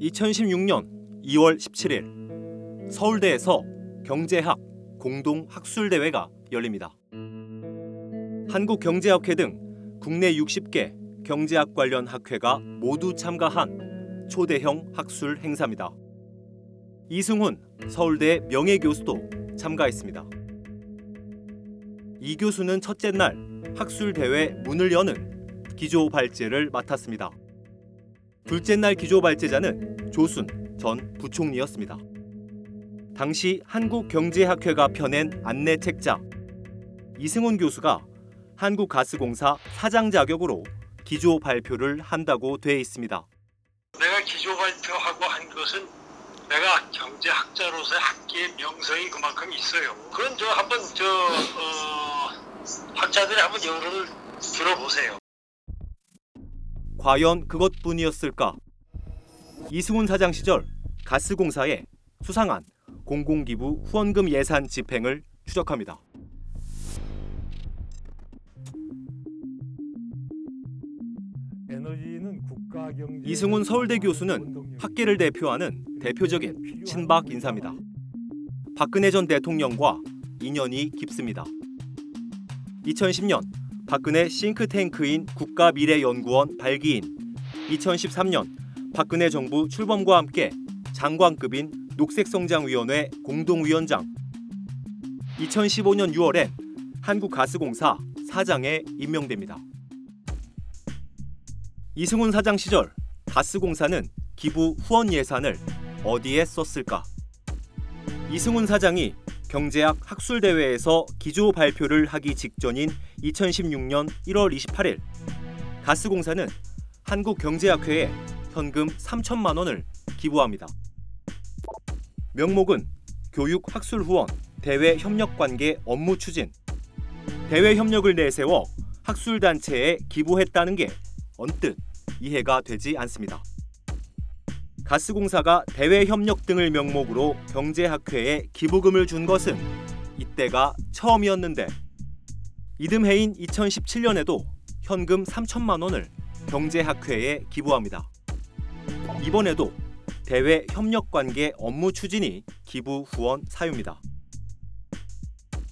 2016년 2월 17일 서울대에서 경제학 공동 학술 대회가 열립니다. 한국경제학회 등 국내 60개 경제학 관련 학회가 모두 참가한 초대형 학술 행사입니다. 이승훈 서울대 명예교수도 참가했습니다. 이 교수는 첫째 날 학술 대회 문을 여는 기조 발제를 맡았습니다. 둘째 날 기조 발제자는 조순 전 부총리였습니다. 당시 한국경제학회가 펴낸 안내 책자 이승훈 교수가 한국가스공사 사장 자격으로 기조 발표를 한다고 돼 있습니다. 내가 기조 발표하고 한 것은 내가 경제학자로서의 학계의 명성이 그만큼 있어요. 그건 저 한번 저 어, 학자들이 한번 여론을 들어보세요. 과연 그것뿐이었을까? 이승훈 사장 시절 가스공사의 수상한 공공기부 후원금 예산 집행을 추적합니다. 이승훈 서울대 교수는 학계를 대표하는 대표적인 친박 인사입니다. 박근혜 전 대통령과 인연이 깊습니다. 2010년 박근혜 싱크탱크인 국가미래연구원 발기인 2013년 박근혜 정부 출범과 함께 장관급인 녹색성장위원회 공동위원장 2015년 6월엔 한국가스공사 사장에 임명됩니다. 이승훈 사장 시절 가스공사는 기부 후원 예산을 어디에 썼을까? 이승훈 사장이 경제학 학술대회에서 기조 발표를 하기 직전인 2016년 1월 28일 가스공사는 한국경제학회에 현금 3천만 원을 기부합니다. 명목은 교육 학술 후원, 대외 협력 관계 업무 추진. 대외 협력을 내세워 학술 단체에 기부했다는 게 언뜻 이해가 되지 않습니다. 가스공사가 대외 협력 등을 명목으로 경제학회에 기부금을 준 것은 이때가 처음이었는데 이듬해인 2017년에도 현금 3천만 원을 경제학회에 기부합니다. 이번에도 대외 협력 관계 업무 추진이 기부 후원 사유입니다.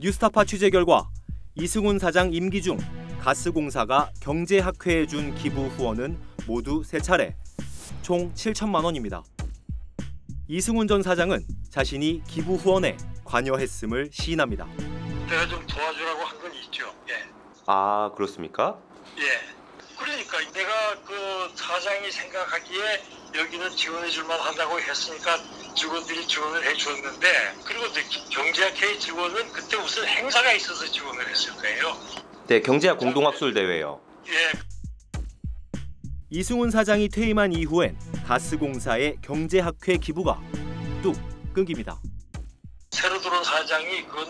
뉴스타파 취재 결과 이승훈 사장 임기 중 가스공사가 경제학회에 준 기부 후원은 모두 세 차례 총 7천만 원입니다. 이승훈 전 사장은 자신이 기부 후원에 관여했음을 시인합니다. 내가 좀 도와주라고. 아 그렇습니까? 예. 그러니까 내가 그 사장이 생각하기에 여기는 지원해 줄만 한다고 했으니까 직원들이 지원을 해 줬는데 그리고 경제학회 지원은 그때 무슨 행사가 있어서 지원을 했을 거예요. 네 경제학 공동학술 대회요. 예. 이승훈 사장이 퇴임한 이후엔 가스공사의 경제학회 기부가 뚝 끊깁니다. 새로 들어온 사장이 그건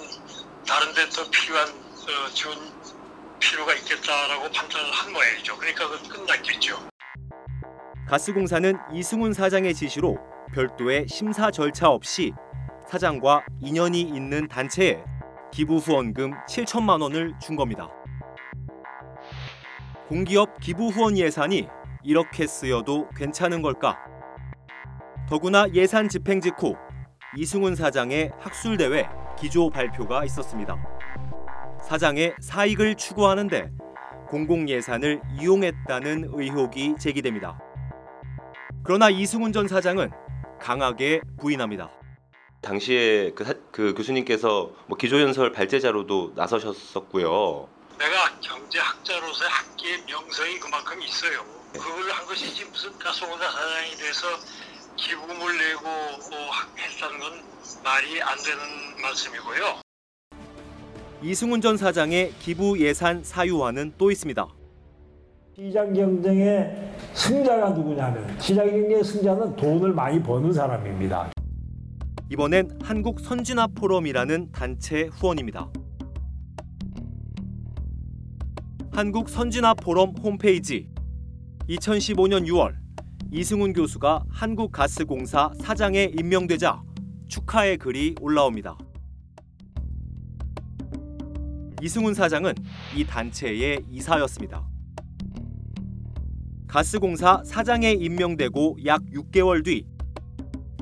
다른 데 더 필요한 어, 지원 필요가 있겠다라고 판단을 한 모양이죠. 그러니까 그 끝났겠죠. 가스공사는 이승훈 사장의 지시로 별도의 심사 절차 없이 사장과 인연이 있는 단체에 기부 후원금 7천만 원을 준 겁니다. 공기업 기부 후원 예산이 이렇게 쓰여도 괜찮은 걸까? 더구나 예산 집행 직후 이승훈 사장의 학술 대회 기조 발표가 있었습니다. 사장의 사익을 추구하는데 공공 예산을 이용했다는 의혹이 제기됩니다. 그러나 이승훈 전 사장은 강하게 부인합니다. 당시에 그, 사- 그 교수님께서 뭐 기조연설 발제자로도 나서셨었고요. 내가 경제학자로서의 학계의 명성이 그만큼 있어요. 그걸 한 것이지 무슨 가스공사 사장이 돼서 기부금을 내고 어, 했다는 건 말이 안 되는 말씀이고요. 이승훈 전 사장의 기부 예산 사유화는 또 있습니다. 시장 경쟁의 승자가 누구냐면 시장 경쟁의 승자는 돈을 많이 버는 사람입니다. 이번엔 한국 선진화 포럼이라는 단체 후원입니다. 한국 선진화 포럼 홈페이지 2015년 6월 이승훈 교수가 한국가스공사 사장에 임명되자 축하의 글이 올라옵니다. 이승훈 사장은 이 단체의 이사였습니다. 가스공사 사장에 임명되고 약 6개월 뒤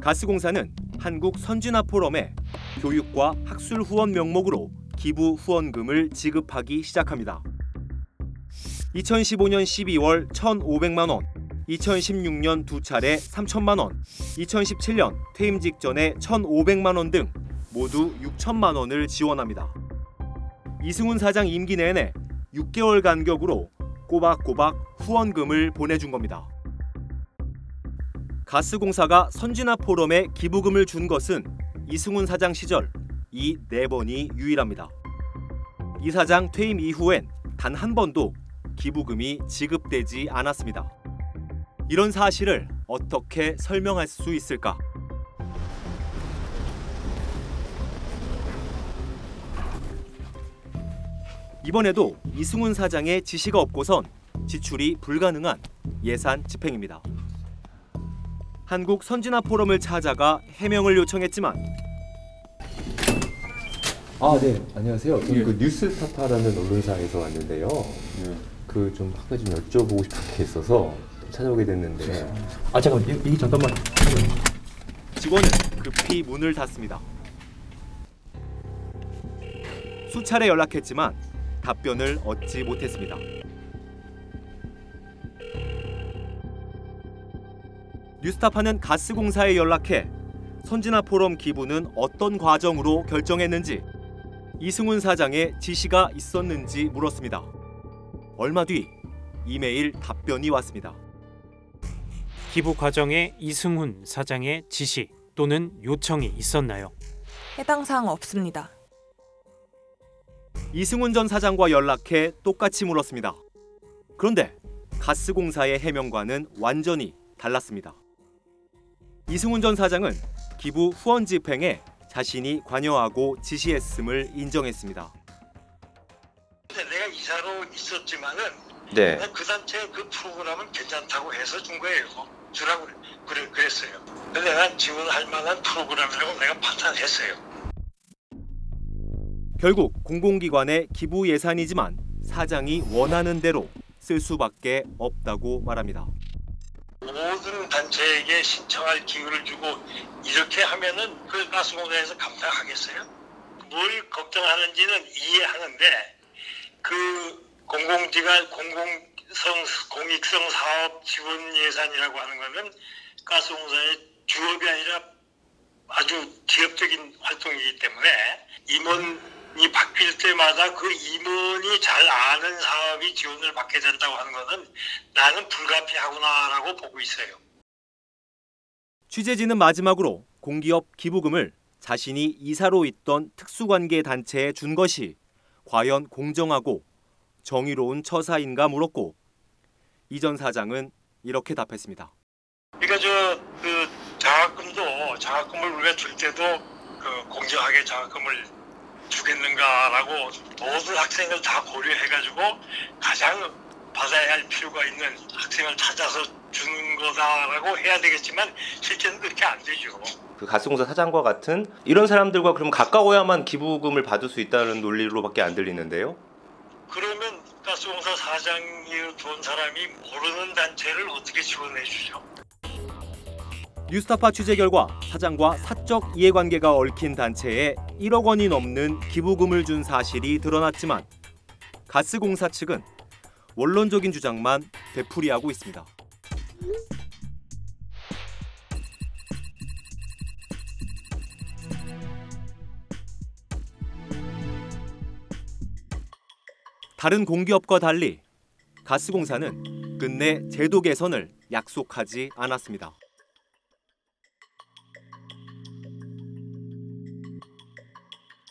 가스공사는 한국 선진화 포럼에 교육과 학술 후원 명목으로 기부 후원금을 지급하기 시작합니다. 2015년 12월 1,500만 원, 2016년 두 차례 3천만 원, 2017년 퇴임 직전에 1,500만 원 등 모두 6천만 원을 지원합니다. 이승훈 사장 임기 내내 6개월 간격으로 꼬박꼬박 후원금을 보내준 겁니다. 가스공사가 선진화 포럼에 기부금을 준 것은 이승훈 사장 시절 이 네 번이 유일합니다. 이 사장 퇴임 이후엔 단 한 번도 기부금이 지급되지 않았습니다. 이런 사실을 어떻게 설명할 수 있을까? 이번에도 이승훈 사장의 지시가 없고선 지출이 불가능한 예산 집행입니다. 한국 선진화 포럼을 찾아가 해명을 요청했지만 아, 네. 안녕하세요. 저는 그 뉴스타파라는 언론사에서 왔는데요. 그 좀 한 가지 좀 여쭤보고 싶은 게 있어서 찾아오게 됐는데. 아, 잠깐만. 이, 이 잠깐만. 직원은 급히 문을 닫습니다. 수차례 연락했지만 답변을 얻지 못했습니다. 뉴스타파는 가스공사에 연락해 선진화 포럼 기부는 어떤 과정으로 결정했는지 이승훈 사장의 지시가 있었는지 물었습니다. 얼마 뒤 이메일 답변이 왔습니다. 기부 과정에 이승훈 사장의 지시 또는 요청이 있었나요? 해당 사항 없습니다. 이승훈 전 사장과 연락해 똑같이 물었습니다. 그런데 가스공사의 해명과는 완전히 달랐습니다. 이승훈 전 사장은 기부 후원 집행에 자신이 관여하고 지시했음을 인정했습니다. 내가 이사로 있었지만은 네. 난그 단체 그 프로그램은 괜찮다고 해서 준 거예요. 주라고 그래, 그랬어요. 근데 난 지원할 만한 프로그램이라고 내가 판단했어요. 결국 공공기관의 기부 예산이지만 사장이 원하는 대로 쓸 수밖에 없다고 말합니다. 모든 단체에게 신청할 기회를 주고 이렇게 하면은 그 가스공사에서 감당하겠어요? 뭘 걱정하는지는 이해하는데 그 공공기관 공공성 공익성 사업 지원 예산이라고 하는 거는 가스공사의 주업이 아니라 아주 지역적인 활동이기 때문에 바뀔 때마다 그 임원이 잘 아는 사업이 지원을 받게 된다고 하는 것은 나는 불가피하구나라고 보고 있어요. 취재진은 마지막으로 공기업 기부금을 자신이 이사로 있던 특수관계 단체에 준 것이 과연 공정하고 정의로운 처사인가 물었고 이전 사장은 이렇게 답했습니다. 그러니까 저그 장학금도 장학금을 우리가 줄 때도 그 공정하게 장학금을 주겠는가라고 모든 학생을 다 고려해가지고 가장 받아야 할 필요가 있는 학생을 찾아서 주는 거다라고 해야 되겠지만 실제는 그렇게 안 되죠. 그 가스공사 사장과 같은 이런 사람들과 그럼 가까워야만 기부금을 받을 수 있다는 논리로밖에 안 들리는데요. 그러면 가스공사 사장이 돈 사람이 모르는 단체를 어떻게 지원해 주죠? 뉴스타파 취재 결과 사장과 사적 이해관계가 얽힌 단체에 1억 원이 넘는 기부금을 준 사실이 드러났지만 가스공사 측은 원론적인 주장만 되풀이하고 있습니다. 다른 공기업과 달리 가스공사는 끝내 제도 개선을 약속하지 않았습니다.